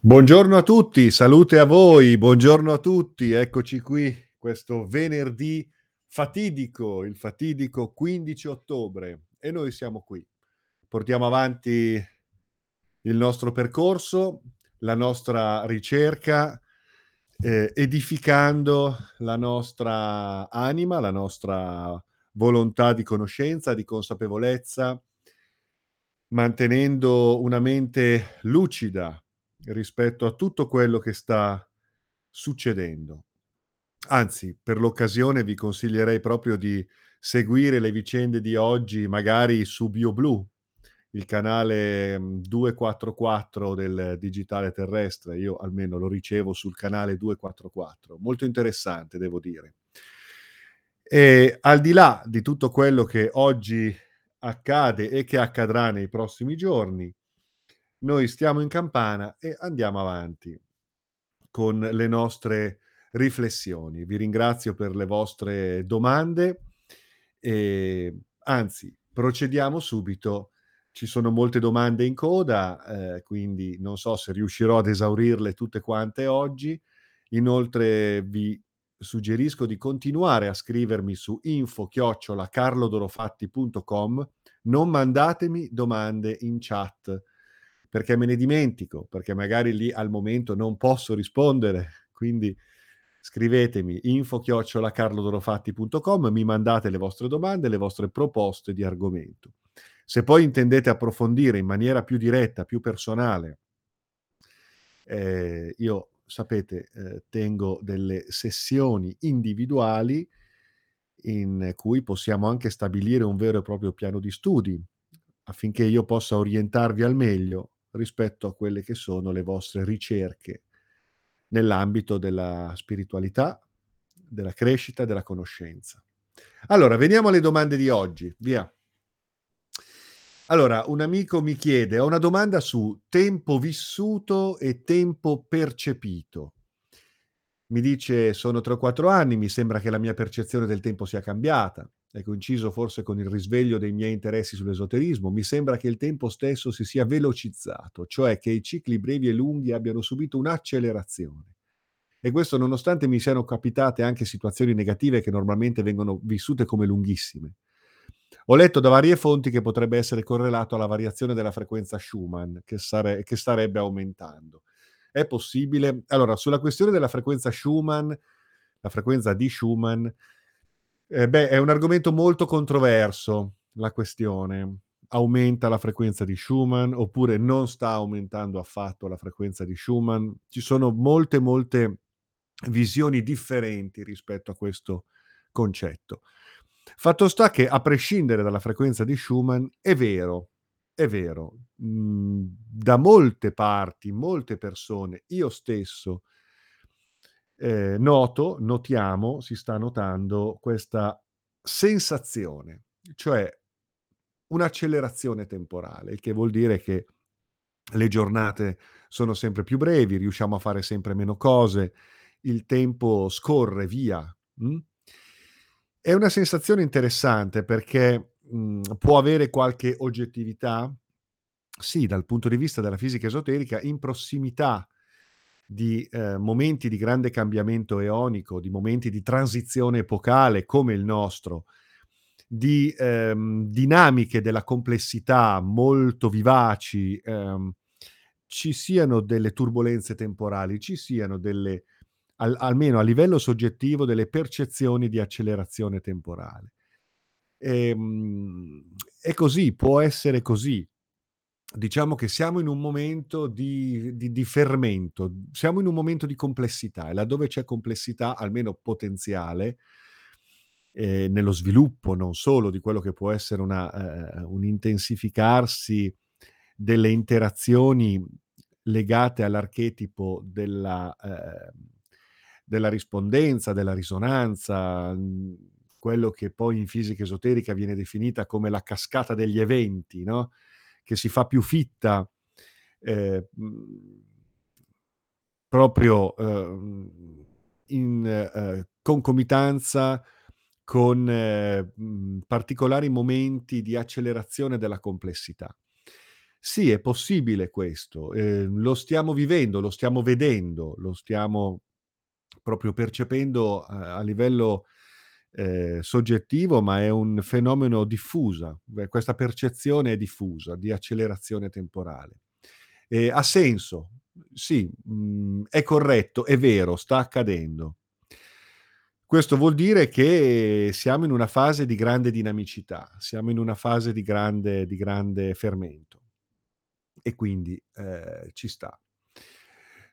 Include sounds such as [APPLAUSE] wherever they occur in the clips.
Buongiorno a tutti, salute a voi, buongiorno a tutti, eccoci qui questo venerdì fatidico, il fatidico 15 ottobre e noi siamo qui. Portiamo avanti il nostro percorso, la nostra ricerca, eh, edificando la nostra anima, la nostra volontà di conoscenza, di consapevolezza, mantenendo una mente lucida, rispetto a tutto quello che sta succedendo. Anzi, per l'occasione vi consiglierei proprio di seguire le vicende di oggi, magari su BioBlue, il canale 244 del digitale terrestre. Io almeno lo ricevo sul canale 244. Molto interessante, devo dire. E al di là di tutto quello che oggi accade e che accadrà nei prossimi giorni, noi stiamo in campana e andiamo avanti con le nostre riflessioni. Vi ringrazio per le vostre domande e anzi, procediamo subito. Ci sono molte domande in coda, eh, quindi non so se riuscirò ad esaurirle tutte quante oggi. Inoltre vi suggerisco di continuare a scrivermi su info-carlodorofatti.com. Non mandatemi domande in chat perché me ne dimentico, perché magari lì al momento non posso rispondere, quindi scrivetemi info-carlodorofatti.com, mi mandate le vostre domande, le vostre proposte di argomento. Se poi intendete approfondire in maniera più diretta, più personale, eh, io sapete, eh, tengo delle sessioni individuali in cui possiamo anche stabilire un vero e proprio piano di studi affinché io possa orientarvi al meglio rispetto a quelle che sono le vostre ricerche nell'ambito della spiritualità, della crescita, della conoscenza. Allora, veniamo alle domande di oggi, via. Allora, un amico mi chiede, ho una domanda su tempo vissuto e tempo percepito. Mi dice, sono 3 o 4 anni, mi sembra che la mia percezione del tempo sia cambiata è coinciso forse con il risveglio dei miei interessi sull'esoterismo, mi sembra che il tempo stesso si sia velocizzato, cioè che i cicli brevi e lunghi abbiano subito un'accelerazione. E questo nonostante mi siano capitate anche situazioni negative che normalmente vengono vissute come lunghissime. Ho letto da varie fonti che potrebbe essere correlato alla variazione della frequenza Schumann, che, sare- che starebbe aumentando. È possibile? Allora, sulla questione della frequenza Schumann, la frequenza di Schumann, eh, beh, è un argomento molto controverso la questione. Aumenta la frequenza di Schumann oppure non sta aumentando affatto la frequenza di Schumann? Ci sono molte, molte visioni differenti rispetto a questo concetto. Fatto sta che, a prescindere dalla frequenza di Schumann, è vero, è vero, mh, mhmm, da molte parti, molte persone, io stesso, eh, noto, notiamo, si sta notando questa sensazione, cioè un'accelerazione temporale, il che vuol dire che le giornate sono sempre più brevi, riusciamo a fare sempre meno cose, il tempo scorre via. Mh? È una sensazione interessante perché mh, può avere qualche oggettività, sì, dal punto di vista della fisica esoterica, in prossimità di eh, momenti di grande cambiamento eonico, di momenti di transizione epocale come il nostro, di ehm, dinamiche della complessità molto vivaci, ehm, ci siano delle turbulenze temporali, ci siano delle, al, almeno a livello soggettivo, delle percezioni di accelerazione temporale. E, ehm, è così, può essere così diciamo che siamo in un momento di, di, di, fermento, siamo in un momento di complessità e laddove c'è complessità, almeno potenziale, eh, nello sviluppo non solo di quello che può essere una, eh, un intensificarsi delle interazioni legate all'archetipo della, eh, della rispondenza, della risonanza, quello che poi in fisica esoterica viene definita come la cascata degli eventi, no? Che si fa più fitta eh, proprio eh, in eh, concomitanza con eh, particolari momenti di accelerazione della complessità. Sì, è possibile questo, ehm, lo stiamo vivendo, lo stiamo vedendo, lo stiamo proprio percependo a a livello, ehm, soggettivo, ma è un fenomeno diffusa. Beh, questa percezione è diffusa di accelerazione temporale. E ha senso, sì, mhmm, è corretto, è vero, sta accadendo. Questo vuol dire che siamo in una fase di grande dinamicità, siamo in una fase di grande di grande fermento e quindi, ehm, ci sta.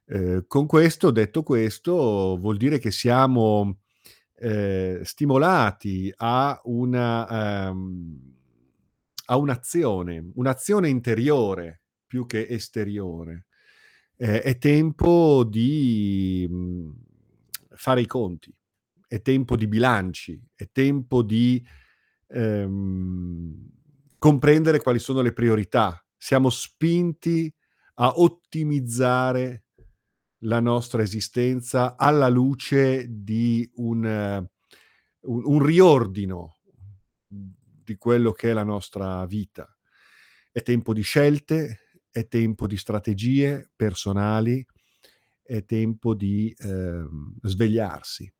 Ehm, con questo detto questo, vuol dire che siamo, ehm, stimolati a una ehm, a un'azione, un'azione interiore più che esteriore. Ehm, è tempo di, mhmm, fare i conti, è tempo di bilanci, è tempo di, ehm, comprendere quali sono le priorità. Siamo spinti a ottimizzare la nostra esistenza alla luce di un un un riordino di quello che è la nostra vita. È tempo di scelte, è tempo di strategie personali, è tempo di, ehm, svegliarsi.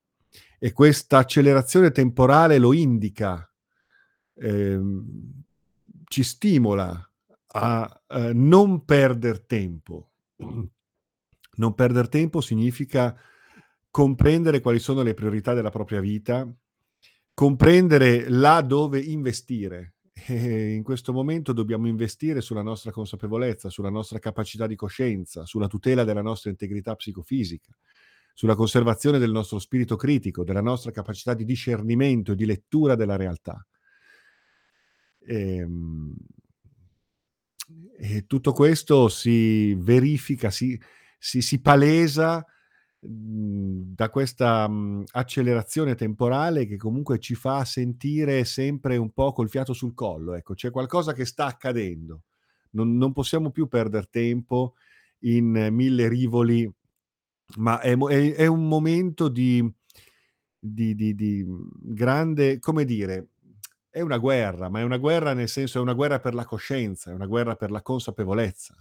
E questa accelerazione temporale lo indica, ehm, ci stimola a, ehm, non perder tempo. Non perder tempo significa comprendere quali sono le priorità della propria vita, comprendere là dove investire. [LAUGHS] E in questo momento dobbiamo investire sulla nostra consapevolezza, sulla nostra capacità di coscienza, sulla tutela della nostra integrità psicofisica, sulla conservazione del nostro spirito critico, della nostra capacità di discernimento e di lettura della realtà. Ehm, e tutto questo si verifica, si si si palesa, mhmm, da questa, mhmm, accelerazione temporale che comunque ci fa sentire sempre un po' col fiato sul collo, ecco. C'è qualcosa che sta accadendo. Non non possiamo più perder tempo in mille rivoli, ma è è è un momento di di di di, mhmm, grande come dire, è una guerra, ma è una guerra nel senso è una guerra per la coscienza, è una guerra per la consapevolezza,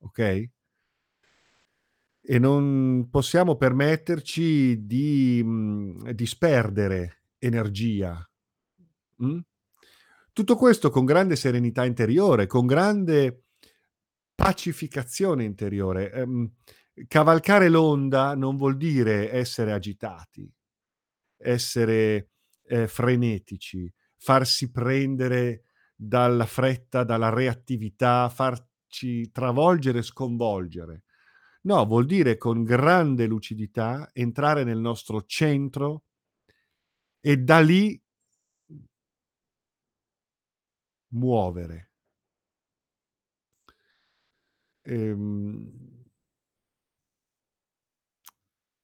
okay? E non possiamo permetterci di, mhmm, disperdere energia. Mh? Tutto questo con grande serenità interiore, con grande pacificazione interiore. Ehm, cavalcare l'onda non vuol dire essere agitati, essere, ehm, frenetici, farsi prendere dalla fretta, dalla reattività, farci travolgere sconvolgere. No, vuol dire con grande lucidità entrare nel nostro centro e da lì muovere. Ehm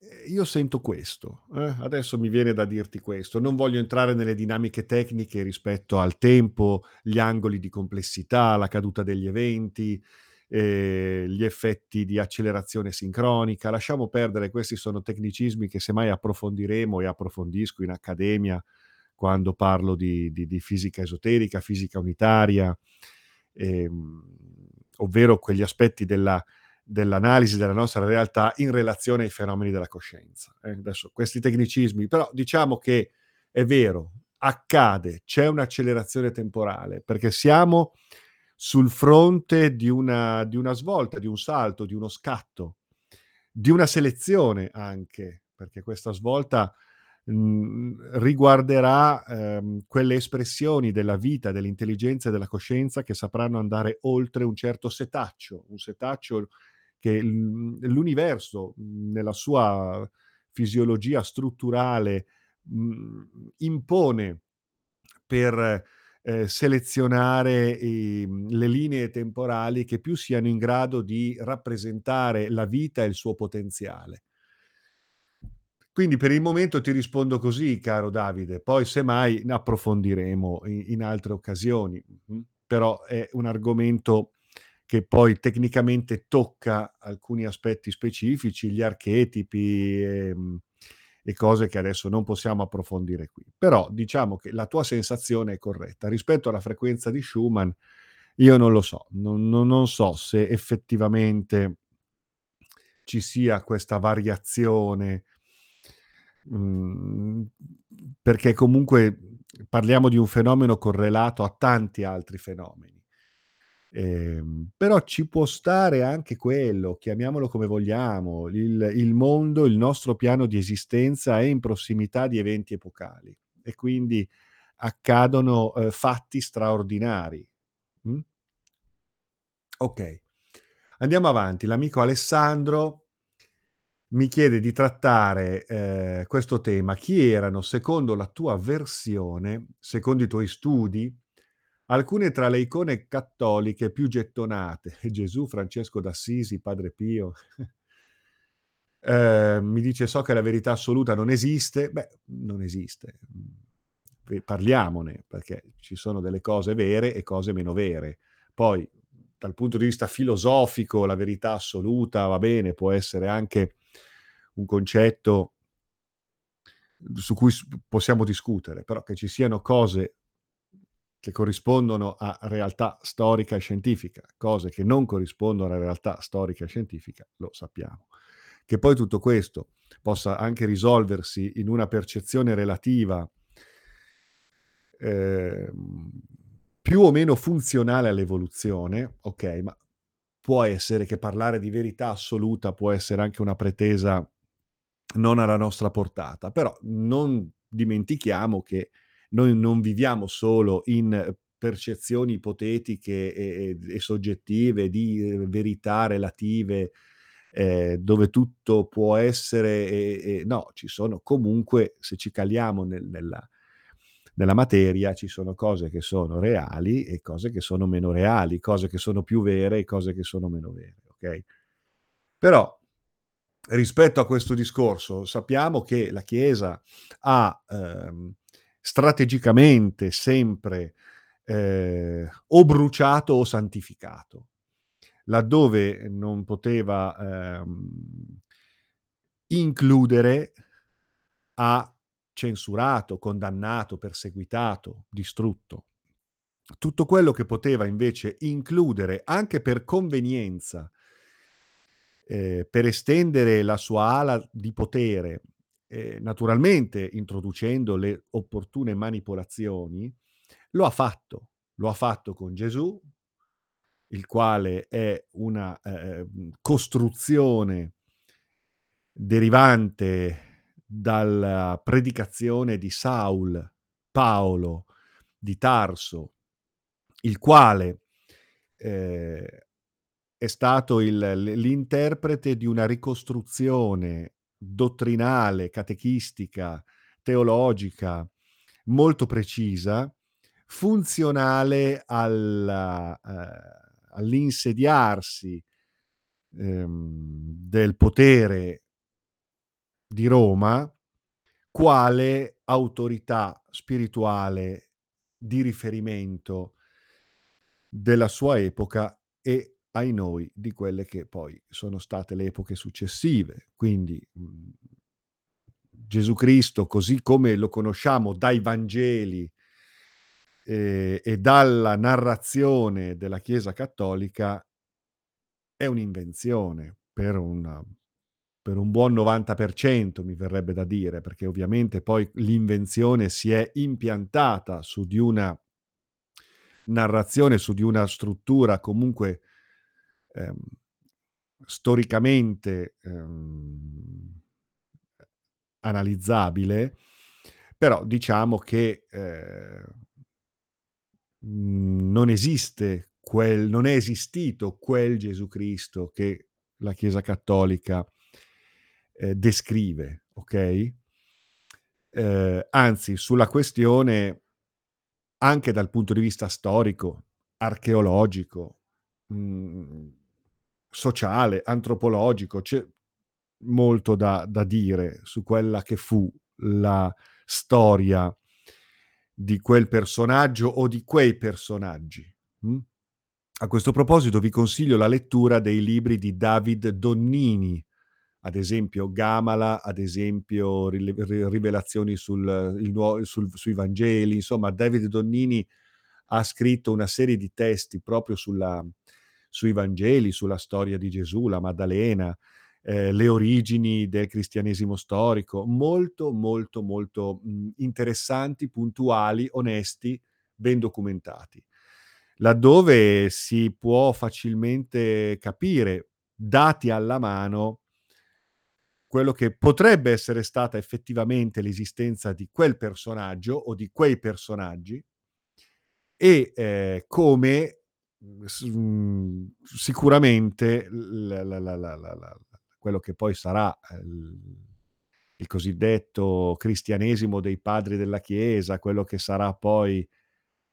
Ehm, io sento questo, eh, adesso mi viene da dirti questo. Non voglio entrare nelle dinamiche tecniche rispetto al tempo, gli angoli di complessità, la caduta degli eventi, ehm, gli effetti di accelerazione sincronica. Lasciamo perdere, questi sono tecnicismi che semmai approfondiremo e approfondisco in accademia quando parlo di di di fisica esoterica, fisica unitaria, ehm, ovvero quegli aspetti della dell'analisi della nostra realtà in relazione ai fenomeni della coscienza. Eh, adesso questi tecnicismi, però diciamo che è vero, accade, c'è un'accelerazione temporale, perché siamo sul fronte di una di una svolta, di un salto, di uno scatto, di una selezione anche, perché questa svolta, mhmm, riguarderà, ehm, quelle espressioni della vita, dell'intelligenza e della coscienza che sapranno andare oltre un certo setaccio, un setaccio che l l'universo, mhmm, nella sua fisiologia strutturale, mhmm, impone per, ehm, selezionare mhmm, le linee temporali che più siano in grado di rappresentare la vita e il suo potenziale. Quindi per il momento ti rispondo così, caro Davide, poi semmai ne approfondiremo i in altre occasioni, però è un argomento che poi tecnicamente tocca alcuni aspetti specifici, gli archetipi, ehm, e cose che adesso non possiamo approfondire qui. Però diciamo che la tua sensazione è corretta. Rispetto alla frequenza di Schumann, Io non lo so, non non so se effettivamente ci sia questa variazione mhmm, perché comunque parliamo di un fenomeno correlato a tanti altri fenomeni. Ehm, però ci può stare anche quello, chiamiamolo come vogliamo, il il mondo, il nostro piano di esistenza è in prossimità di eventi epocali e quindi accadono, uhm, fatti straordinari, mh? Okay, andiamo avanti. L'amico Alessandro mi chiede di trattare, ehm, questo tema: chi erano, secondo la tua versione, secondo i tuoi studi, alcune tra le icone cattoliche più gettonate? [LAUGHS] Gesù, Francesco d'Assisi, Padre Pio. [LAUGHS] Ehm, mi dice: "So che la verità assoluta non esiste." Beh, non esiste. Parliamone, perché ci sono delle cose vere e cose meno vere. Poi, dal punto di vista filosofico, la verità assoluta, va bene, può essere anche un concetto su cui possiamo discutere, però che ci siano cose che corrispondono a realtà storica e scientifica, cose che non corrispondono a realtà storica e scientifica, lo sappiamo. Che poi tutto questo possa anche risolversi in una percezione relativa ehm, più o meno funzionale all'evoluzione, okay, ma può essere che parlare di verità assoluta può essere anche una pretesa non alla nostra portata, però non dimentichiamo che noi non viviamo solo in percezioni ipotetiche e e soggettive di, ehm, verità relative, ehm, dove tutto può essere e e no, ci sono comunque, se ci caliamo nel nella nella materia, ci sono cose che sono reali e cose che sono meno reali, cose che sono più vere e cose che sono meno vere, okay? Però rispetto a questo discorso sappiamo che la Chiesa ha, ehm, strategicamente sempre, ehm, o bruciato o santificato. Laddove non poteva, ehm includere, ha censurato, condannato, perseguitato, distrutto. Tutto quello che poteva invece includere, anche per convenienza ehm, per estendere la sua ala di potere, ehm, naturalmente introducendo le opportune manipolazioni, lo ha fatto. Lo ha fatto con Gesù, il quale è una, ehm, costruzione derivante dalla predicazione di Saul, Paolo di Tarso, il quale, ehm, è stato il l'interprete di una ricostruzione dottrinale, catechistica, teologica molto precisa, funzionale alla ehm, all'insediarsi, ehm, del potere di Roma, quale autorità spirituale di riferimento della sua epoca e, ahinoi, di quelle che poi sono state le epoche successive. Quindi, mhmm, Gesù Cristo, così come lo conosciamo dai Vangeli ehm, e dalla narrazione della Chiesa cattolica è un'invenzione per un per un buon 90% mi verrebbe da dire, perché ovviamente poi l'invenzione si è impiantata su di una narrazione, su di una struttura comunque, ehm, storicamente, ehm, analizzabile, però diciamo che, mhmm, non esiste quel non è esistito quel Gesù Cristo che la Chiesa cattolica, ehm, descrive, okay? Ehm, anzi, sulla questione anche dal punto di vista storico, archeologico, mhmm, sociale, antropologico, c'è molto da da dire su quella che fu la storia di quel personaggio o di quei personaggi, mh? A questo proposito vi consiglio la lettura dei libri di David Donnini, ad esempio Gamala, ad esempio Rivelazioni sul il sul sui Vangeli, insomma David Donnini ha scritto una serie di testi proprio sulla sui Vangeli, sulla storia di Gesù, la Maddalena, ehm, le origini del cristianesimo storico, molto, molto, molto, mhmm, interessanti, puntuali, onesti, ben documentati. Laddove si può facilmente capire, dati alla mano quello che potrebbe essere stata effettivamente l'esistenza di quel personaggio o di quei personaggi e, ehm, come, sicuramente l la la la la quello che poi sarà, ehm, il cosiddetto cristianesimo dei padri della Chiesa, quello che sarà poi,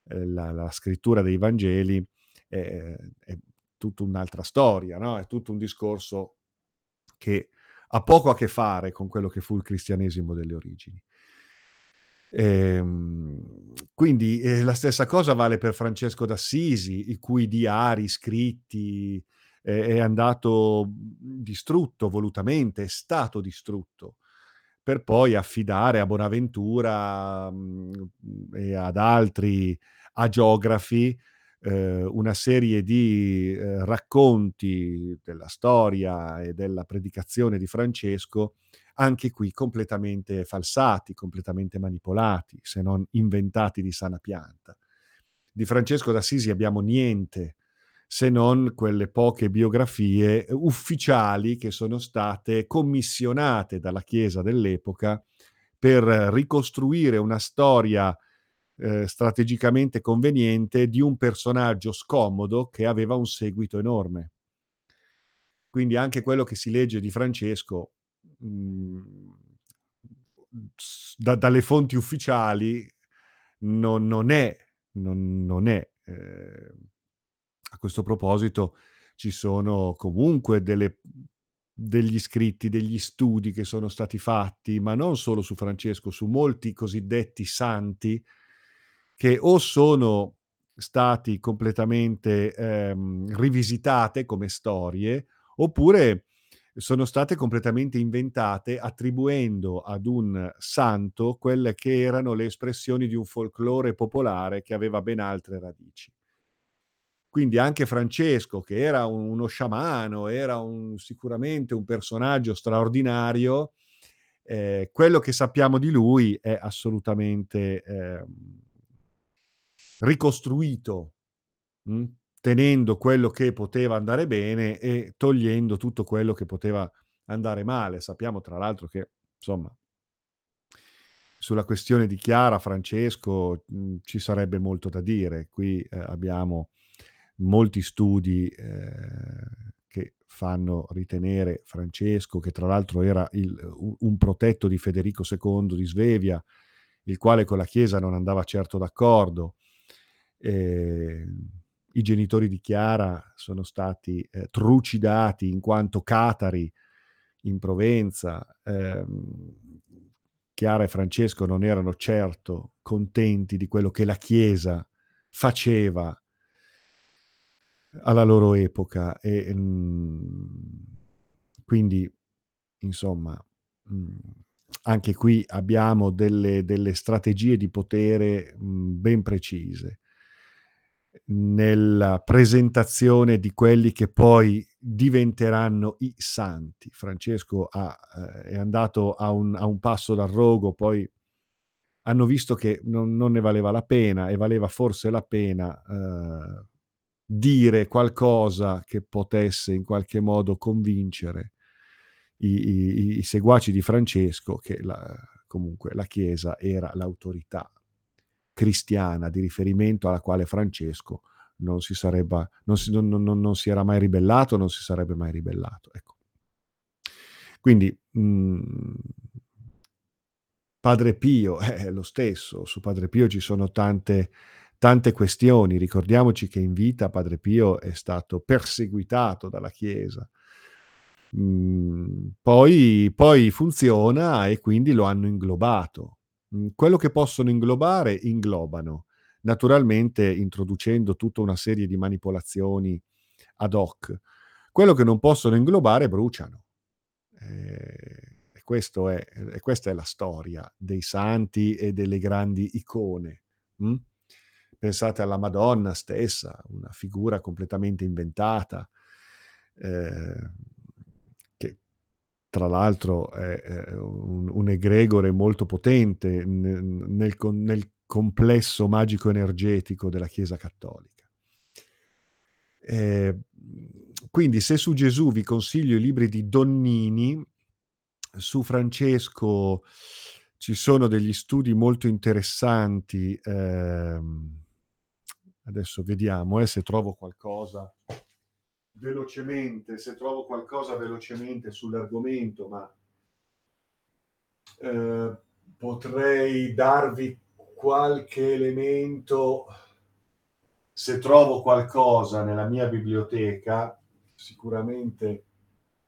ehm, la scrittura dei Vangeli, è è tutta un'altra storia, no, è tutto un discorso che ha poco a che fare con quello che fu il cristianesimo delle origini. Ehm, quindi, ehm, la stessa cosa vale per Francesco d'Assisi, i cui diari, scritti è è andato, mhmm, distrutto volutamente, è stato distrutto, per poi affidare a Bonaventura, mhmm, e ad altri agiografi, ehm, una serie di, ehm, racconti della storia e della predicazione di Francesco, anche qui completamente falsati, completamente manipolati, se non inventati di sana pianta. Di Francesco d'Assisi abbiamo niente, se non quelle poche biografie ufficiali che sono state commissionate dalla Chiesa dell'epoca per ricostruire una storia, ehm, strategicamente conveniente di un personaggio scomodo che aveva un seguito enorme. Quindi anche quello che si legge di Francesco, da dalle fonti ufficiali non non è non non è, ehm a questo proposito ci sono comunque delle degli scritti, degli studi che sono stati fatti, ma non solo su Francesco, su molti cosiddetti santi, che o sono stati completamente, ehm, rivisitate come storie, oppure sono state completamente inventate attribuendo ad un santo quelle che erano le espressioni di un folklore popolare che aveva ben altre radici. Quindi anche Francesco, che era uno sciamano, era un sicuramente un personaggio straordinario, ehm, quello che sappiamo di lui è assolutamente, ehm ricostruito, mh, tenendo quello che poteva andare bene e togliendo tutto quello che poteva andare male. Sappiamo tra l'altro che, insomma sulla questione di Chiara, Francesco, mhmm, ci sarebbe molto da dire. Qui, ehm, abbiamo molti studi, ehm, che fanno ritenere Francesco, che tra l'altro era il un protetto di Federico II di Svevia, il quale con la Chiesa non andava certo d'accordo. Ehm, i genitori di Chiara sono stati, ehm, trucidati in quanto catari in Provenza. Ehm, Chiara e Francesco non erano certo contenti di quello che la Chiesa faceva alla loro epoca e, mhmm, quindi insomma, mhmm, anche qui abbiamo delle delle strategie di potere, mhmm, ben precise nella presentazione di quelli che poi diventeranno i santi. Francesco ha ehm, è andato a un a un passo dal rogo, poi hanno visto che non non ne valeva la pena e valeva forse la pena, ehm, dire qualcosa che potesse in qualche modo convincere i i i seguaci di Francesco che la comunque la Chiesa era l'autorità cristiana di riferimento alla quale Francesco non si sarebba non si non non si era mai ribellato, non si sarebbe mai ribellato, ecco. Quindi, mhmm Padre Pio, [LAUGHS] eh, lo stesso. Su Padre Pio ci sono tante tante questioni. Ricordiamoci che in vita Padre Pio è stato perseguitato dalla Chiesa. Mhmm, poi poi funziona e quindi lo hanno inglobato. Mhmm, quello che possono inglobare, inglobano. Naturalmente introducendo tutta una serie di manipolazioni ad hoc. Quello che non possono inglobare bruciano. Ehm, e è e questa è la storia dei santi e delle grandi icone, mh? Pensate alla Madonna stessa, una figura completamente inventata, che tra l'altro è un un egregore molto potente ne nel nel complesso magico energetico della Chiesa cattolica. Ehm, quindi se su Gesù vi consiglio i libri di Donnini, su Francesco ci sono degli studi molto interessanti, ehm, adesso vediamo, eh, se trovo qualcosa velocemente, se trovo qualcosa velocemente sull'argomento, ma ehm, potrei darvi qualche elemento se trovo qualcosa nella mia biblioteca, sicuramente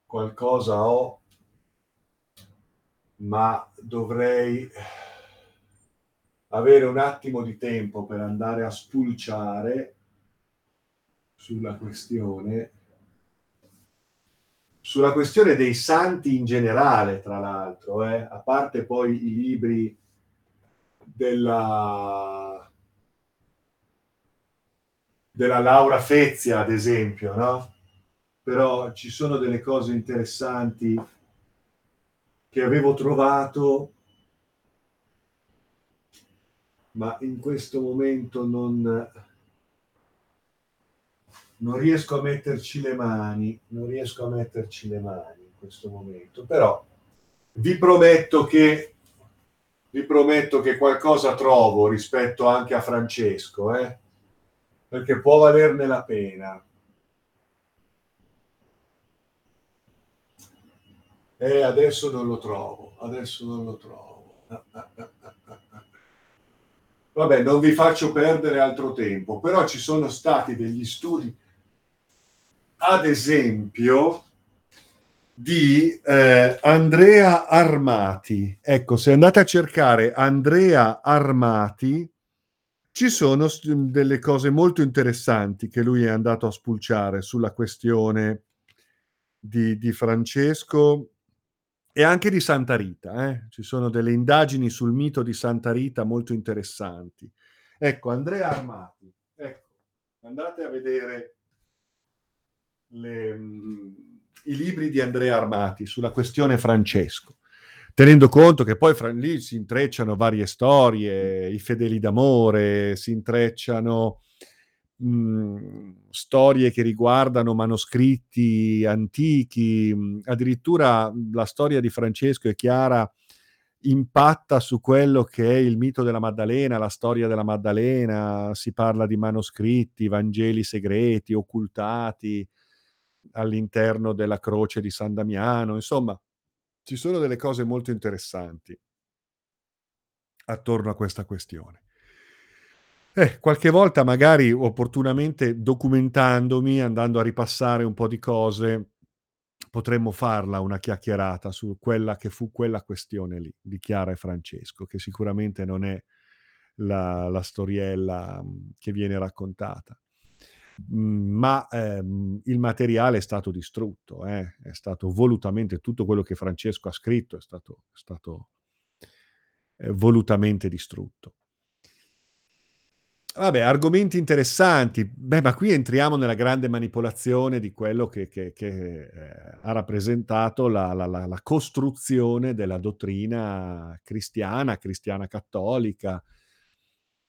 qualcosa ho ma dovrei avere un attimo di tempo per andare a spulciare sulla questione sulla questione dei santi in generale, tra l'altro, eh, a parte poi i libri della della Laura Fezia, ad esempio, no? Però ci sono delle cose interessanti che avevo trovato, ma in questo momento non non riesco a metterci le mani, non riesco a metterci le mani in questo momento, però vi prometto che vi prometto che qualcosa trovo rispetto anche a Francesco, eh, perché può valerne la pena. Eh, adesso non lo trovo, adesso non lo trovo. Vabbè, non vi faccio perdere altro tempo, però ci sono stati degli studi, ad esempio, di eh, Andrea Armati. Ecco, se andate a cercare Andrea Armati, ci sono delle cose molto interessanti che lui è andato a spulciare sulla questione di, di Francesco e anche di Santa Rita. Eh? Ci sono delle indagini sul mito di Santa Rita molto interessanti. Ecco, Andrea Armati, ecco, andate a vedere le, mm, i libri di Andrea Armati sulla questione Francesco tenendo conto che poi fra lì si intrecciano varie storie, i fedeli d'amore, si intrecciano mh, mhmm, storie che riguardano manoscritti antichi, mh, addirittura la storia di Francesco e Chiara impatta su quello che è il mito della Maddalena, la storia della Maddalena, si parla di manoscritti, Vangeli segreti, occultati all'interno della croce di San Damiano, insomma, ci sono delle cose molto interessanti attorno a questa questione. Eh, qualche volta magari opportunamente documentandomi, andando a ripassare un po' di cose, potremmo farla una chiacchierata su quella che fu quella questione lì di Chiara e Francesco, che sicuramente non è la, la storiella che viene raccontata. Mhmm, ma ehm, il materiale è stato distrutto, eh, è stato volutamente tutto quello che Francesco ha scritto è stato, è stato eh, volutamente distrutto. Vabbè, argomenti interessanti. Beh, ma qui entriamo nella grande manipolazione di quello che, che, che eh, ha rappresentato la, la, la, la, costruzione della dottrina cristiana, cristiana cattolica,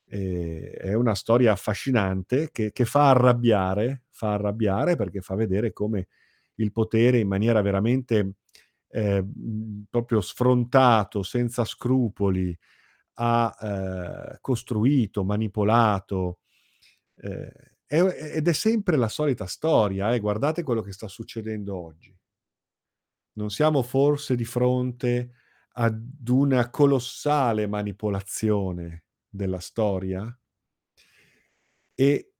e è una storia affascinante che, che fa arrabbiare, fa arrabbiare perché fa vedere come il potere in maniera veramente eh, proprio sfrontato, senza scrupoli, ha eh, costruito, manipolato. Eh, ed è sempre la solita storia, eh. guardate quello che sta succedendo oggi. Non siamo forse di fronte ad una colossale manipolazione della storia e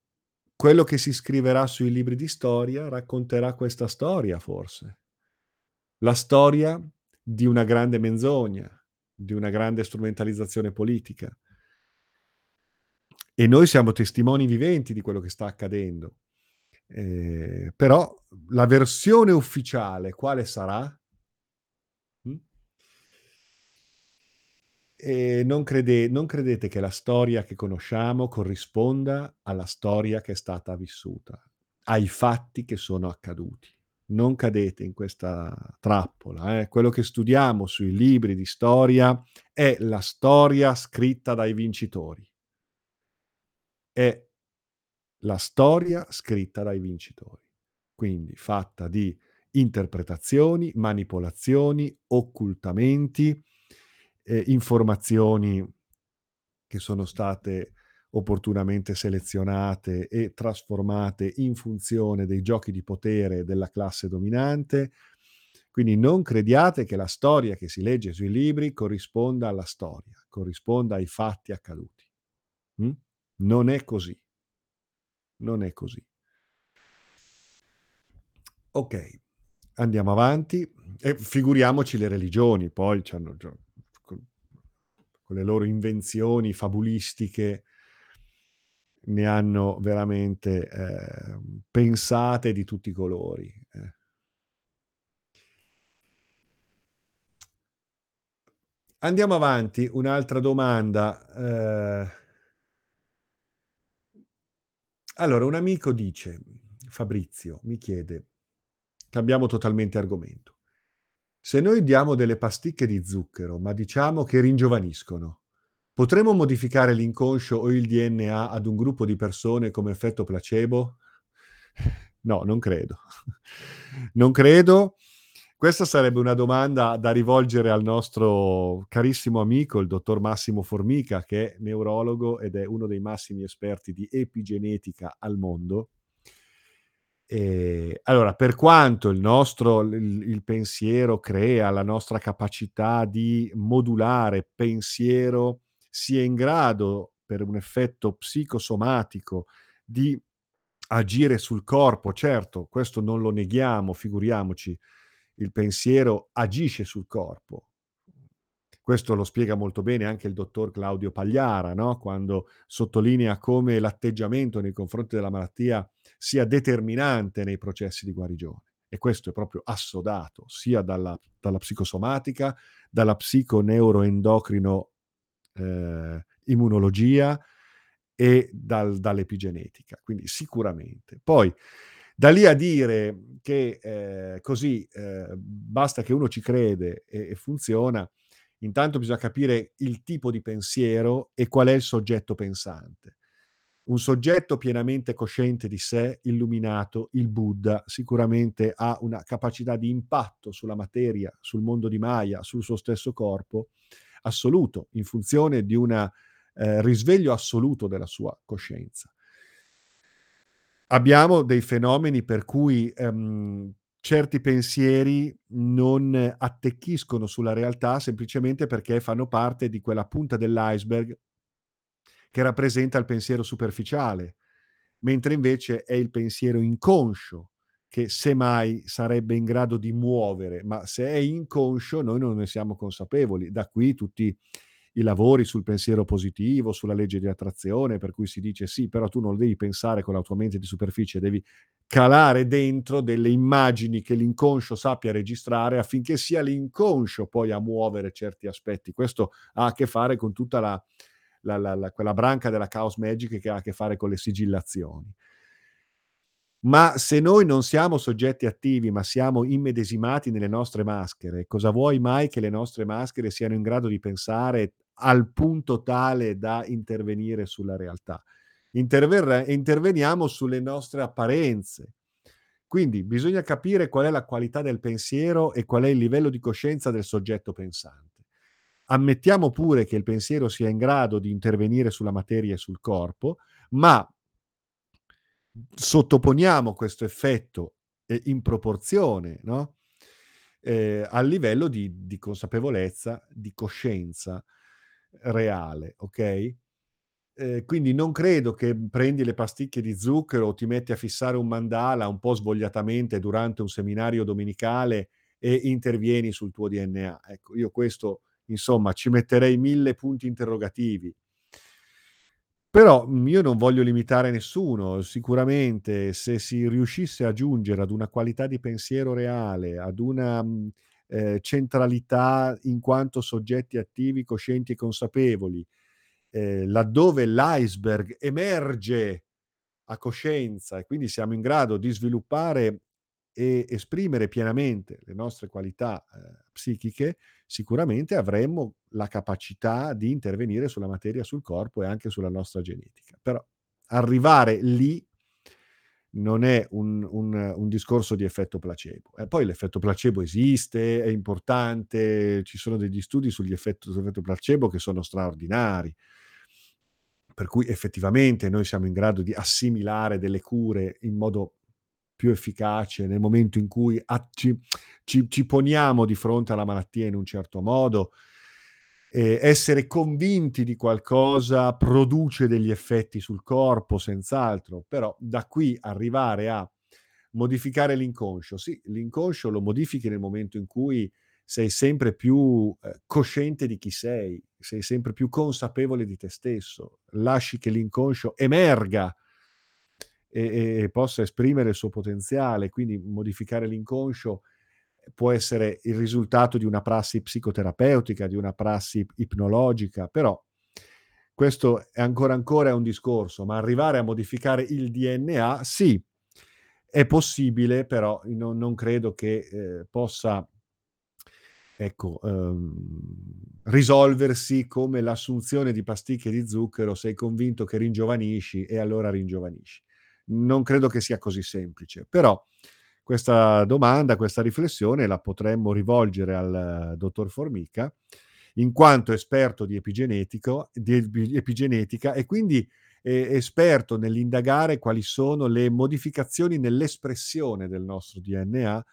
quello che si scriverà sui libri di storia racconterà questa storia forse. La storia di una grande menzogna, di una grande strumentalizzazione politica. E noi siamo testimoni viventi di quello che sta accadendo. Eh, però la versione ufficiale quale sarà? E non crede non credete che la storia che conosciamo corrisponda alla storia che è stata vissuta, ai fatti che sono accaduti. Non cadete in questa trappola, eh. Quello che studiamo sui libri di storia è la storia scritta dai vincitori. È la storia scritta dai vincitori, quindi fatta di interpretazioni, manipolazioni, occultamenti, ehm, informazioni che sono state opportunamente selezionate e trasformate in funzione dei giochi di potere della classe dominante. Quindi non crediate che la storia che si legge sui libri corrisponda alla storia, corrisponda ai fatti accaduti. Mh? Non è così. Non è così. Okay, andiamo avanti e figuriamoci le religioni, poi già con con le loro invenzioni fabulistiche ne hanno veramente, ehm, pensate di tutti i colori, eh. Andiamo avanti, un'altra domanda, ehm allora un amico dice Fabrizio mi chiede cambiamo totalmente argomento: se noi diamo delle pasticche di zucchero, ma diciamo che ringiovaniscono, potremmo modificare l'inconscio o il DNA ad un gruppo di persone come effetto placebo? No, non credo. Non credo. Questa sarebbe una domanda da rivolgere al nostro carissimo amico, il dottor Massimo Formica, che è neurologo ed è uno dei massimi esperti di epigenetica al mondo. Ehm, allora per quanto il nostro il il pensiero crea la nostra capacità di modulare pensiero, sia in grado, per un effetto psicosomatico, di agire sul corpo, certo, questo non lo neghiamo, figuriamoci, il pensiero agisce sul corpo. Questo lo spiega molto bene anche il dottor Claudio Pagliara, no, quando sottolinea come l'atteggiamento nei confronti della malattia sia determinante nei processi di guarigione e questo è proprio assodato sia dalla dalla psicosomatica, dalla psico-neuro-endocrino ehm, immunologia e dal dall'epigenetica, quindi sicuramente. Poi da lì a dire che, ehm, così, ehm, basta che uno ci crede e e funziona, intanto bisogna capire il tipo di pensiero e qual è il soggetto pensante. Un soggetto pienamente cosciente di sé, illuminato, il Buddha, sicuramente ha una capacità di impatto sulla materia, sul mondo di Maya, sul suo stesso corpo, assoluto, in funzione di una ehm, risveglio assoluto della sua coscienza. Abbiamo dei fenomeni per cui, ehm, certi pensieri non attecchiscono sulla realtà semplicemente perché fanno parte di quella punta dell'iceberg che rappresenta il pensiero superficiale, mentre invece è il pensiero inconscio che semmai sarebbe in grado di muovere, ma se è inconscio noi non ne siamo consapevoli. Da qui tutti i lavori sul pensiero positivo, sulla legge di attrazione, per cui si dice: "Sì, però tu non devi pensare con la tua mente di superficie, devi calare dentro delle immagini che l'inconscio sappia registrare affinché sia l'inconscio poi a muovere certi aspetti." Questo ha a che fare con tutta la la la la quella branca della Chaos Magic che ha a che fare con le sigillazioni. Ma se noi non siamo soggetti attivi, ma siamo immedesimati nelle nostre maschere, cosa vuoi mai che le nostre maschere siano in grado di pensare al punto tale da intervenire sulla realtà? Interverre interveniamo sulle nostre apparenze. Quindi bisogna capire qual è la qualità del pensiero e qual è il livello di coscienza del soggetto pensante. Ammettiamo pure che il pensiero sia in grado di intervenire sulla materia e sul corpo, ma sottoponiamo questo effetto, ehm, in proporzione, no, ehm, al livello di di consapevolezza, di coscienza reale, okay? Ehm, quindi non credo che prendi le pasticche di zucchero o ti metti a fissare un mandala un po' svogliatamente durante un seminario domenicale e intervieni sul tuo DNA. Ecco, io questo insomma ci metterei 1000 punti interrogativi. Però, mhmm, io non voglio limitare nessuno. Sicuramente se si riuscisse a giungere ad una qualità di pensiero reale, ad una, mhmm, ehm, centralità in quanto soggetti attivi, coscienti e consapevoli, ehm, laddove l'iceberg emerge a coscienza e quindi siamo in grado di sviluppare e esprimere pienamente le nostre qualità, ehm, psichiche, sicuramente avremmo la capacità di intervenire sulla materia, sul corpo e anche sulla nostra genetica. Però arrivare lì non è un un un discorso di effetto placebo. E poi l'effetto placebo esiste, è importante, ci sono degli studi sugli effetto sull'effetto placebo che sono straordinari. Per cui effettivamente noi siamo in grado di assimilare delle cure in modo più efficace nel momento in cui ci ci ci poniamo di fronte alla malattia in un certo modo. Ehm, essere convinti di qualcosa produce degli effetti sul corpo, senz'altro, però da qui arrivare a modificare l'inconscio, sì, l'inconscio lo modifichi nel momento in cui sei sempre più, ehm, cosciente di chi sei, sei sempre più consapevole di te stesso, lasci che l'inconscio emerga e e possa esprimere il suo potenziale, quindi modificare l'inconscio può essere il risultato di una prassi psicoterapeutica, di una prassi ipnologica, però questo è ancora ancora un discorso, ma arrivare a modificare il DNA sì, è possibile, però non non credo che, ehm, possa ecco, uhm, risolversi come l'assunzione di pasticche di zucchero, sei convinto che ringiovanisci e allora ringiovanisci. Non credo che sia così semplice, però questa domanda, questa riflessione la potremmo rivolgere al dottor Formica, in quanto esperto di di epi epigenetica e quindi e esperto nell'indagare quali sono le modificazioni nell'espressione del nostro DNA,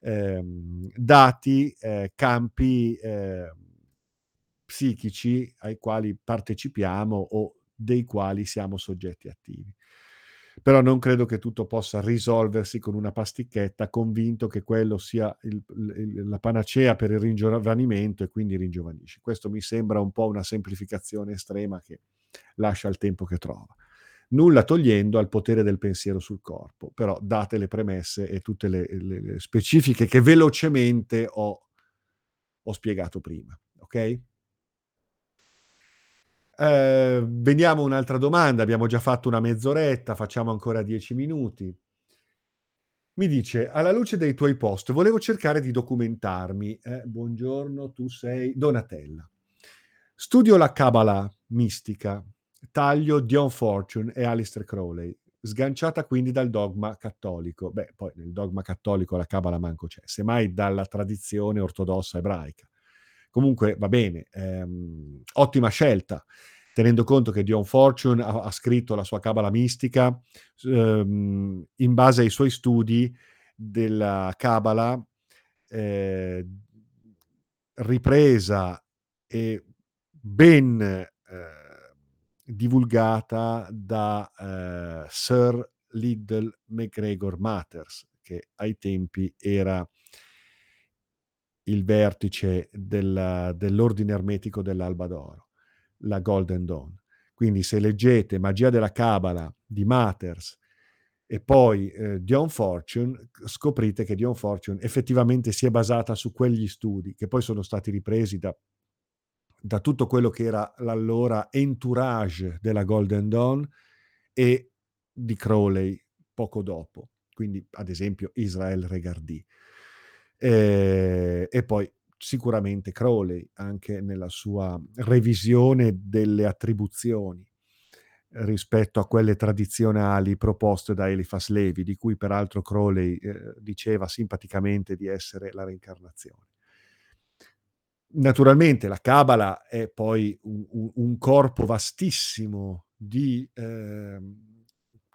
ehm, dati, ehm, campi, ehm, psichici ai quali partecipiamo o dei quali siamo soggetti attivi. Però non credo che tutto possa risolversi con una pasticchetta, convinto che quello sia il il la panacea per il ringiovanimento e quindi ringiovanisci. Questo mi sembra un po' una semplificazione estrema che lascia il tempo che trova. Nulla togliendo al potere del pensiero sul corpo, però date le premesse e tutte le le le specifiche che velocemente ho ho spiegato prima, okay? Veniamo a un'altra domanda, abbiamo già fatto una mezz'oretta, facciamo ancora 10 minuti. Mi dice: "Alla luce dei tuoi post volevo cercare di documentarmi" eh, buongiorno, tu sei Donatella. "Studio la Kabbalah mistica, taglio Dion Fortune e Aleister Crowley, sganciata quindi dal dogma cattolico." Beh, poi nel dogma cattolico la Kabbalah manco c'è, semmai dalla tradizione ortodossa ebraica. Comunque va bene, ehm, ottima scelta, tenendo conto che Dion Fortune ha ha scritto la sua Kabbalah mistica, s uhm, in base ai suoi studi della Kabbalah, ehm, ripresa e ben, ehm, divulgata da, ehm, Sir Liddell McGregor Mathers, che ai tempi era il vertice del dell'ordine ermetico dell'Alba d'Oro, la Golden Dawn. Quindi se leggete Magia della Kabbalah di Mathers e poi, ehm, Dion Fortune, scoprite che Dion Fortune effettivamente si è basata su quegli studi, che poi sono stati ripresi da da tutto quello che era l'allora entourage della Golden Dawn e di Crowley poco dopo, quindi ad esempio Israel Regardie. Ehm, e poi sicuramente Crowley, anche nella sua revisione delle attribuzioni rispetto a quelle tradizionali proposte da Eliphas Levi, di cui peraltro Crowley, ehm, diceva simpaticamente di essere la reincarnazione. Naturalmente la Kabbalah è poi un un un corpo vastissimo di, ehm,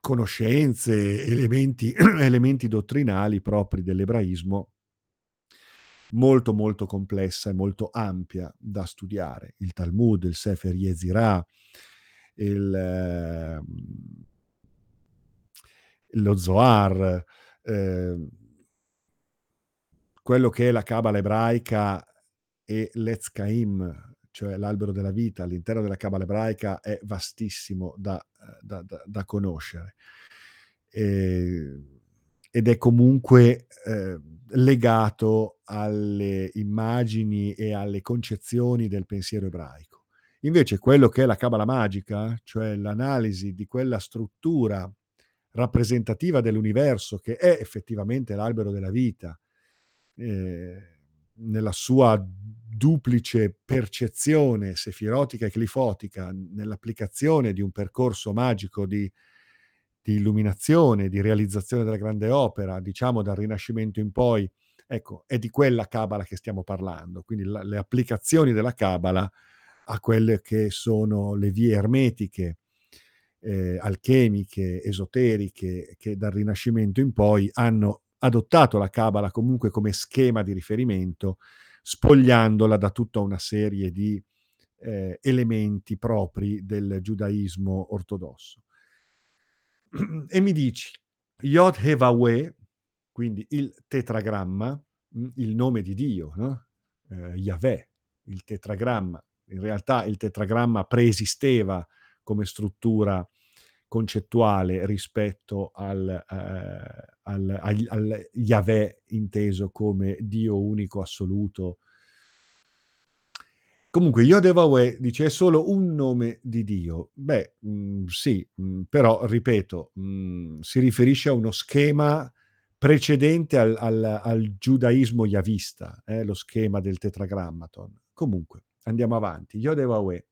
conoscenze, elementi [CLEARS THROAT] elementi dottrinali propri dell'ebraismo molto, molto complessa e molto ampia da studiare. Il Talmud, il Sefer Yetzirah, il mhmm lo Zohar, ehm quello che è la Kabbalah ebraica e l'Etz Chaim, cioè l'albero della vita all'interno della Kabbalah ebraica è vastissimo da, da da da conoscere. Ehm, ed è comunque, ehm, legato alle immagini e alle concezioni del pensiero ebraico. Invece quello che è la cabala magica, cioè l'analisi di quella struttura rappresentativa dell'universo che è effettivamente l'albero della vita, ehm, nella sua duplice percezione sefirotica e clifotica, nell'applicazione di un percorso magico di di illuminazione, di realizzazione della grande opera, diciamo dal Rinascimento in poi, ecco, è di quella cabala che stiamo parlando. Quindi la le applicazioni della cabala a quelle che sono le vie ermetiche, ehm, alchemiche, esoteriche, che dal Rinascimento in poi hanno adottato la cabala comunque come schema di riferimento, spogliandola da tutta una serie di, ehm, elementi propri del giudaismo ortodosso. [CLEARS THROAT] E mi dici: Yod He Vaweh, quindi il tetragramma, mhmm, il nome di Dio, no, ehm, Yahweh, il tetragramma. In realtà il tetragramma preesisteva come struttura concettuale rispetto al ehm, al agl al Yahweh inteso come Dio unico assoluto Comunque Yod He Vaweh dice: "È solo un nome di Dio". Beh, mhmm, sì, mhmm, però ripeto, mhmm, si riferisce a uno schema precedente al al al giudaismo yahvista, eh, lo schema del tetragrammaton. Comunque, andiamo avanti. Yod He Vaweh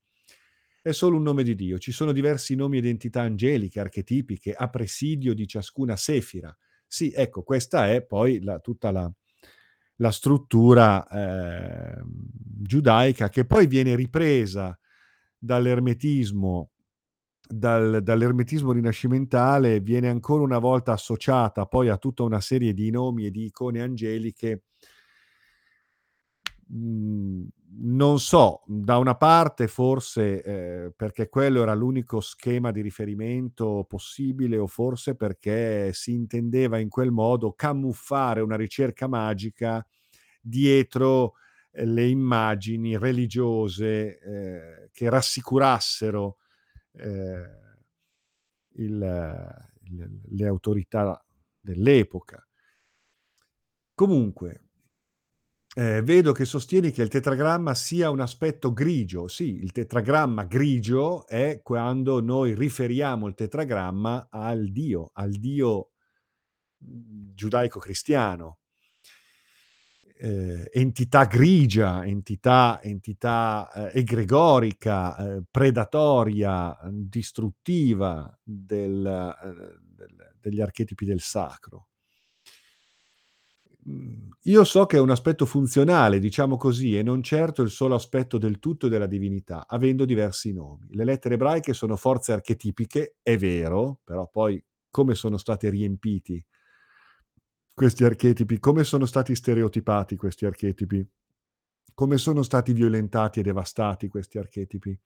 è solo un nome di Dio. Ci sono diversi nomi ed entità angeliche, archetipiche, a presidio di ciascuna sefira. Sì, ecco, questa è poi la tutta la la struttura, ehm, giudaica che poi viene ripresa dall'ermetismo dal dall'ermetismo rinascimentale, viene ancora una volta associata poi a tutta una serie di nomi e di icone angeliche mhmm, non so, da una parte forse, ehm, perché quello era l'unico schema di riferimento possibile o forse perché si intendeva in quel modo camuffare una ricerca magica dietro, ehm, le immagini religiose, ehm, che rassicurassero, il il le autorità dell'epoca. Comunque Ehm, vedo che sostieni che il tetragramma sia un aspetto grigio. Sì, il tetragramma grigio è quando noi riferiamo il tetragramma al Dio, al Dio, mhmm, giudaico-cristiano. Ehm, entità grigia, entità entità, ehm, egregorica, ehm, predatoria, distruttiva del ehm, del degli archetipi del sacro. Io so che è un aspetto funzionale, diciamo così, e non certo il solo aspetto del tutto della divinità, avendo diversi nomi. Le lettere ebraiche sono forze archetipiche, è vero, però poi come sono stati riempiti questi archetipi, come sono stati stereotipati questi archetipi, come sono stati violentati e devastati questi archetipi.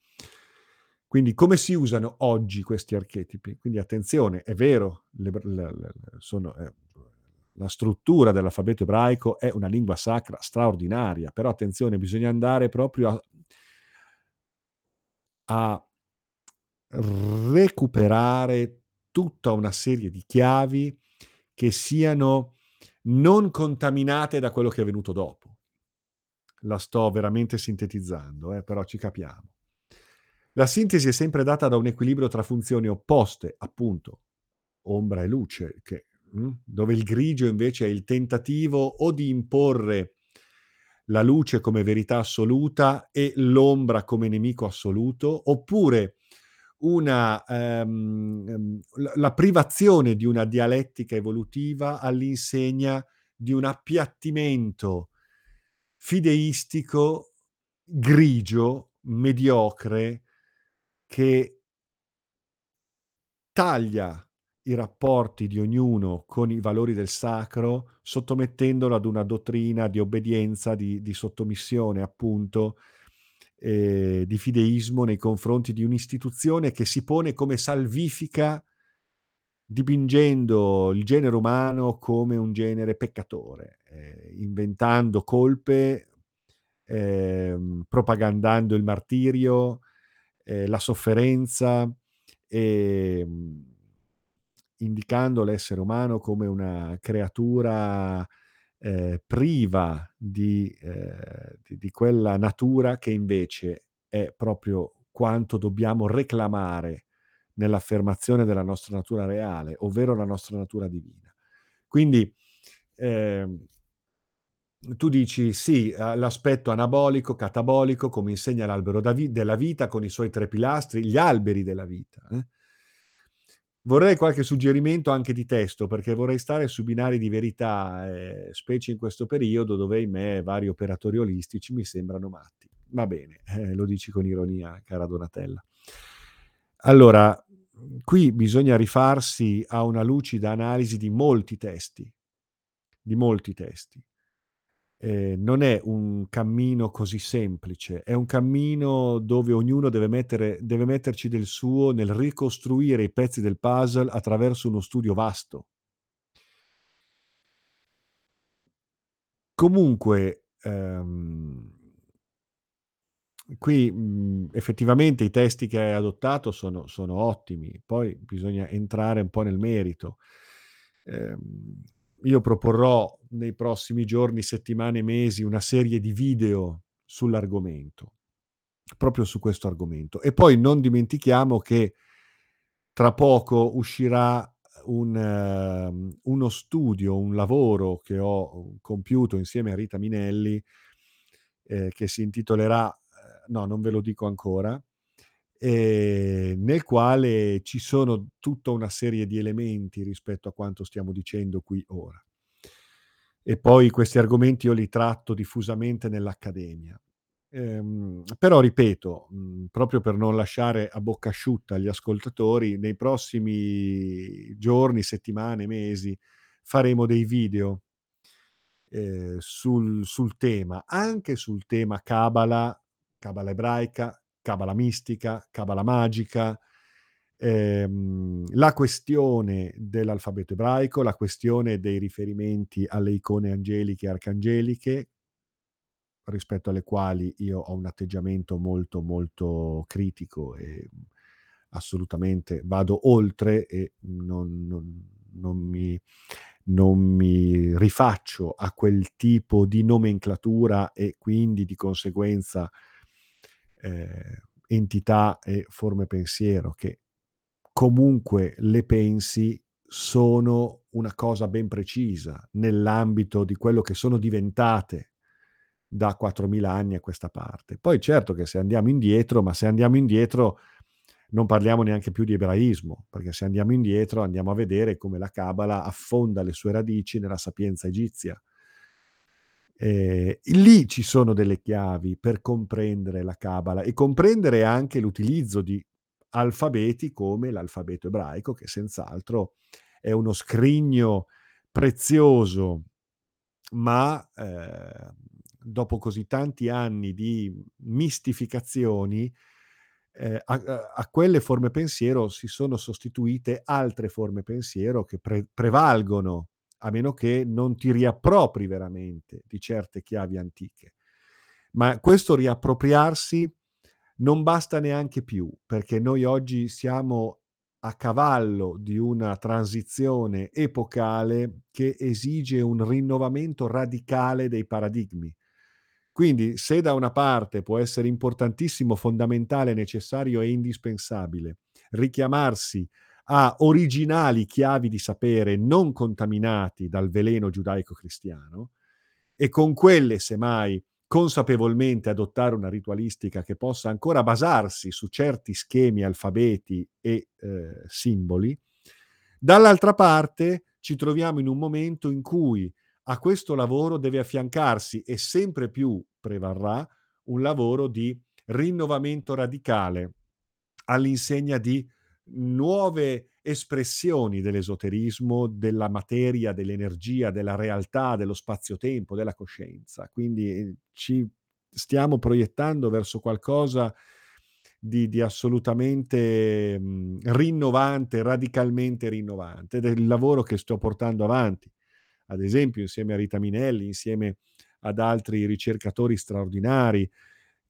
Quindi come si usano oggi questi archetipi? Quindi attenzione, è vero, le br l l sono ehm la struttura dell'alfabeto ebraico è una lingua sacra straordinaria, però attenzione, bisogna andare proprio a a recuperare tutta una serie di chiavi che siano non contaminate da quello che è venuto dopo. La sto veramente sintetizzando, eh, però ci capiamo. La sintesi è sempre data da un equilibrio tra funzioni opposte, appunto, ombra e luce, che mh, dove il grigio invece è il tentativo o di imporre la luce come verità assoluta e l'ombra come nemico assoluto, oppure una, ehm, ehm, la privazione di una dialettica evolutiva all'insegna di un appiattimento fideistico, grigio, mediocre, che taglia i rapporti di ognuno con i valori del sacro, sottomettendolo ad una dottrina di obbedienza, di di sottomissione appunto, ehm, di fideismo nei confronti di un'istituzione che si pone come salvifica dipingendo il genere umano come un genere peccatore, ehm, inventando colpe, ehm, propagandando il martirio, ehm, la sofferenza, ehm indicando l'essere umano come una creatura, ehm, priva di ehm, di di quella natura che invece è proprio quanto dobbiamo reclamare nell'affermazione della nostra natura reale, ovvero la nostra natura divina. Quindi, ehm tu dici: "Sì, l'aspetto anabolico, catabolico, come insegna l'albero vi della vita con i suoi 3 pilastri, gli alberi della vita, eh". Vorrei qualche suggerimento anche di testo, perché vorrei stare su binari di verità, ehm, specie in questo periodo dove, ahimè, vari operatori olistici mi sembrano matti. Va bene, [LAUGHS] eh, lo dici con ironia, cara Donatella. Allora, qui bisogna rifarsi a una lucida analisi di molti testi, di molti testi. Ehm, non è un cammino così semplice, è un cammino dove ognuno deve mettere deve metterci del suo nel ricostruire i pezzi del puzzle attraverso uno studio vasto. Comunque, ehm qui, mhmm, effettivamente i testi che hai adottato sono sono ottimi, poi bisogna entrare un po' nel merito. Ehm, io proporrò nei prossimi giorni, settimane, mesi una serie di video sull'argomento, proprio su questo argomento. E poi non dimentichiamo che tra poco uscirà un ehm, uno studio, un lavoro che ho compiuto insieme a Rita Minelli, ehm, che si intitolerà ehm, no, non ve lo dico ancora, ehm, nel quale ci sono tutta una serie di elementi rispetto a quanto stiamo dicendo qui ora. E poi questi argomenti io li tratto diffusamente nell'accademia. Ehm, però ripeto, mhmm, proprio per non lasciare a bocca asciutta gli ascoltatori, nei prossimi giorni, settimane, mesi faremo dei video ehm, sul sul tema, anche sul tema cabala, cabala ebraica, cabala mistica, cabala magica, ehm, la questione dell'alfabeto ebraico, la questione dei riferimenti alle icone angeliche e arcangeliche rispetto alle quali io ho un atteggiamento molto, molto critico e, assolutamente vado oltre e non non non mi non mi rifaccio a quel tipo di nomenclatura e quindi di conseguenza, ehm, entità e forme pensiero che comunque le pensi sono una cosa ben precisa nell'ambito di quello che sono diventate da 4000 anni a questa parte. Poi certo che se andiamo indietro ma se andiamo indietro non parliamo neanche più di ebraismo, perché se andiamo indietro andiamo a vedere come la cabala affonda le sue radici nella sapienza egizia. Ehm, lì ci sono delle chiavi per comprendere la cabala e comprendere anche l'utilizzo di alfabeti come l'alfabeto ebraico, che senz'altro è uno scrigno prezioso, ma, ehm, dopo così tanti anni di mistificazioni, a a a quelle forme pensiero si sono sostituite altre forme pensiero che pre prevalgono, a meno che non ti riappropri veramente di certe chiavi antiche. Ma questo riappropriarsi non basta neanche più, perché noi oggi siamo a cavallo di una transizione epocale che esige un rinnovamento radicale dei paradigmi. Quindi se da una parte può essere importantissimo, fondamentale, necessario e indispensabile richiamarsi a originali chiavi di sapere non contaminati dal veleno giudaico-cristiano e con quelle semmai consapevolmente adottare una ritualistica che possa ancora basarsi su certi schemi, alfabeti e, ehm, simboli, dall'altra parte ci troviamo in un momento in cui a questo lavoro deve affiancarsi e sempre più prevarrà un lavoro di rinnovamento radicale all'insegna di nuove espressioni dell'esoterismo, della materia, dell'energia, della realtà, dello spazio-tempo, della coscienza. Quindi, ehm, ci stiamo proiettando verso qualcosa di di assolutamente, mhmm, rinnovante, radicalmente rinnovante ed è il lavoro che sto portando avanti, ad esempio insieme a Rita Minelli, insieme ad altri ricercatori straordinari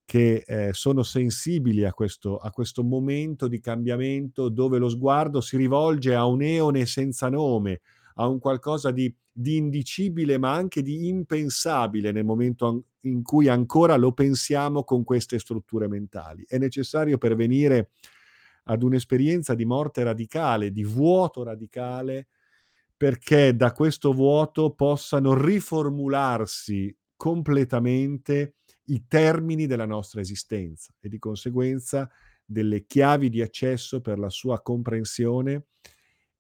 che, ehm, sono sensibili a questo a questo momento di cambiamento dove lo sguardo si rivolge a un eone senza nome, a un qualcosa di di indicibile, ma anche di impensabile nel momento an in cui ancora lo pensiamo con queste strutture mentali. È necessario pervenire ad un'esperienza di morte radicale, di vuoto radicale, perché da questo vuoto possano riformularsi completamente i termini della nostra esistenza e di conseguenza delle chiavi di accesso per la sua comprensione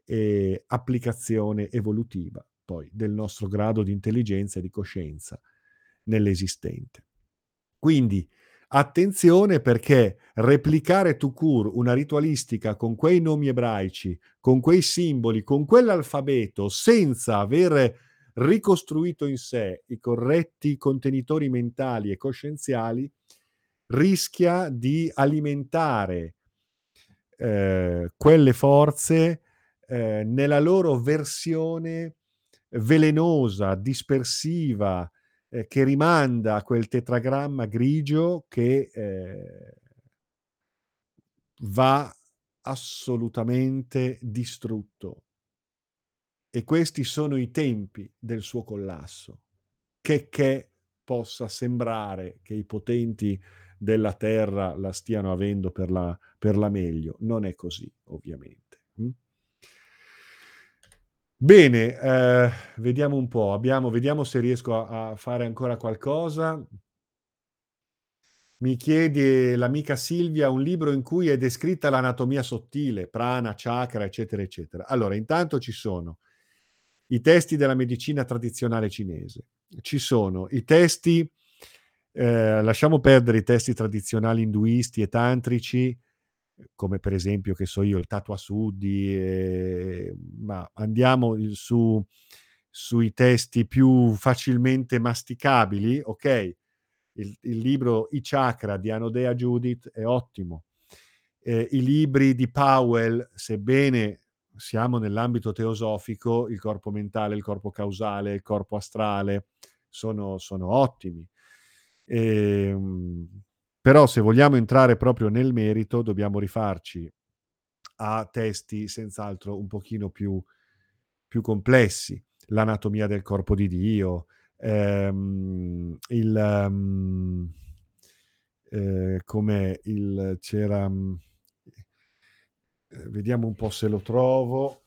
e applicazione evolutiva poi del nostro grado di intelligenza e di coscienza nell'esistente. Quindi attenzione perché replicare court una ritualistica con quei nomi ebraici, con quei simboli, con quell'alfabeto, senza aver ricostruito in sé i corretti contenitori mentali e coscienziali, rischia di alimentare eh, quelle forze eh, nella loro versione velenosa, dispersiva, eh, che rimanda a quel tetragramma grigio che eh, va assolutamente distrutto. E questi sono i tempi del suo collasso. Che, che possa sembrare che i potenti della terra la stiano avendo per la, per la meglio. Non è così, ovviamente. Mm? Bene, eh, vediamo un po'. Abbiamo, vediamo se riesco a, a fare ancora qualcosa. Mi chiede l'amica Silvia un libro in cui è descritta l'anatomia sottile, prana, chakra, eccetera, eccetera. Allora, intanto ci sono i testi della medicina tradizionale cinese, ci sono i testi, eh, lasciamo perdere i testi tradizionali induisti e tantrici, come per esempio, che so io, il Tatua Sudi, eh, ma andiamo su, sui testi più facilmente masticabili, ok? Il, il libro I Chakra di Anodea Judith è ottimo. Eh, I libri di Powell, sebbene siamo nell'ambito teosofico, il corpo mentale, il corpo causale, il corpo astrale, sono, sono ottimi. E, ehm, però se vogliamo entrare proprio nel merito, dobbiamo rifarci a testi senz'altro un pochino più, più complessi. L'anatomia del corpo di Dio, ehm, il... Um, eh, come il c'era eh, vediamo un po' se lo trovo.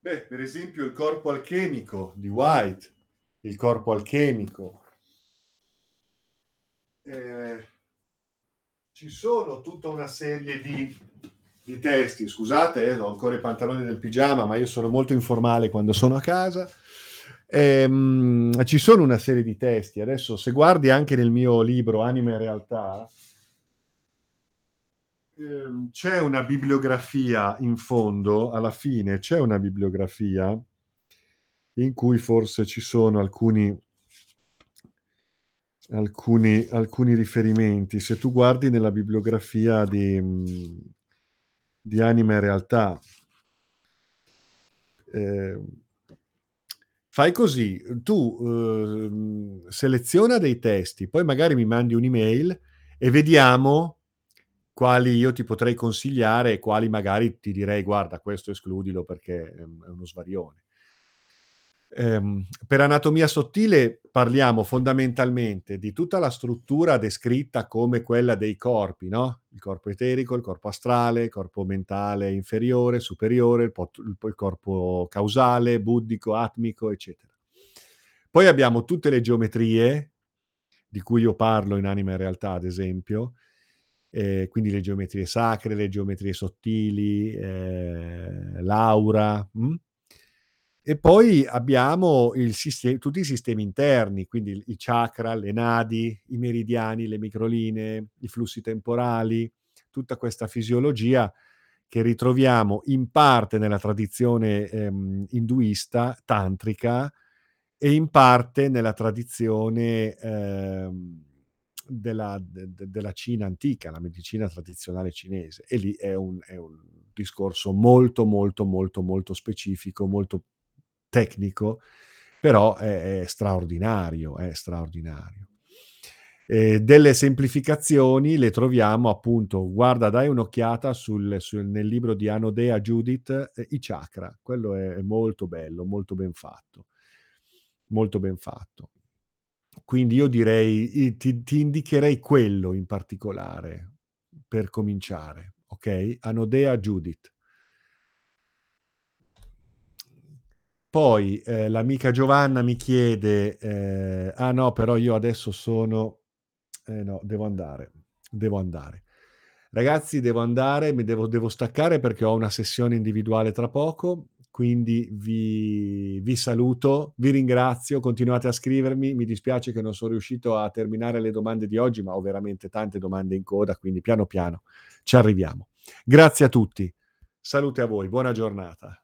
Beh, per esempio il corpo alchemico di White, il corpo alchemico. Eh, ci sono tutta una serie di, di testi, scusate, eh, ho ancora i pantaloni del pigiama, ma io sono molto informale quando sono a casa. Ehm, ci sono una serie di testi, adesso se guardi anche nel mio libro Anima e Realtà, ehm, c'è una bibliografia in fondo, alla fine c'è una bibliografia in cui forse ci sono alcuni, alcuni, alcuni riferimenti. Se tu guardi nella bibliografia di, di Anima e Realtà, eh, Fai così, tu eh, seleziona dei testi, poi magari mi mandi un'email e vediamo quali io ti potrei consigliare e quali magari ti direi guarda questo escludilo perché è uno svarione. Ehm, per anatomia sottile parliamo fondamentalmente di tutta la struttura descritta come quella dei corpi, no? Il corpo eterico, il corpo astrale, il corpo mentale inferiore, superiore, il, pot- il corpo causale, buddico, atmico, eccetera. Poi abbiamo tutte le geometrie, di cui io parlo in Anima e Realtà, ad esempio, eh, quindi le geometrie sacre, le geometrie sottili, eh, l'aura. Mh? E poi abbiamo sistema, tutti i sistemi interni, quindi i chakra, le nadi, i meridiani, le microlinee, i flussi temporali, tutta questa fisiologia che ritroviamo in parte nella tradizione ehm, induista, tantrica, e in parte nella tradizione ehm, della de de della Cina antica, la medicina tradizionale cinese. E lì è un è un discorso molto, molto, molto, molto specifico, molto tecnico, però è è straordinario, è straordinario. Ehm, delle semplificazioni le troviamo appunto guarda dai un'occhiata sul sul nel libro di Anodea Judith, ehm, i chakra. Quello è è molto bello, molto ben fatto. Molto ben fatto. Quindi io direi ti ti indicherei quello in particolare per cominciare, okay? Anodea Judith. Poi, ehm, l'amica Giovanna mi chiede, ehm ah no, però io adesso sono eh no, devo andare, devo andare. Ragazzi devo andare, mi devo devo staccare perché ho una sessione individuale tra poco, quindi vi vi saluto, vi ringrazio, continuate a scrivermi. Mi dispiace che non son riuscito a terminare le domande di oggi, ma ho veramente tante domande in coda, quindi piano piano ci arriviamo. Grazie a tutti. Salute a voi, buona giornata.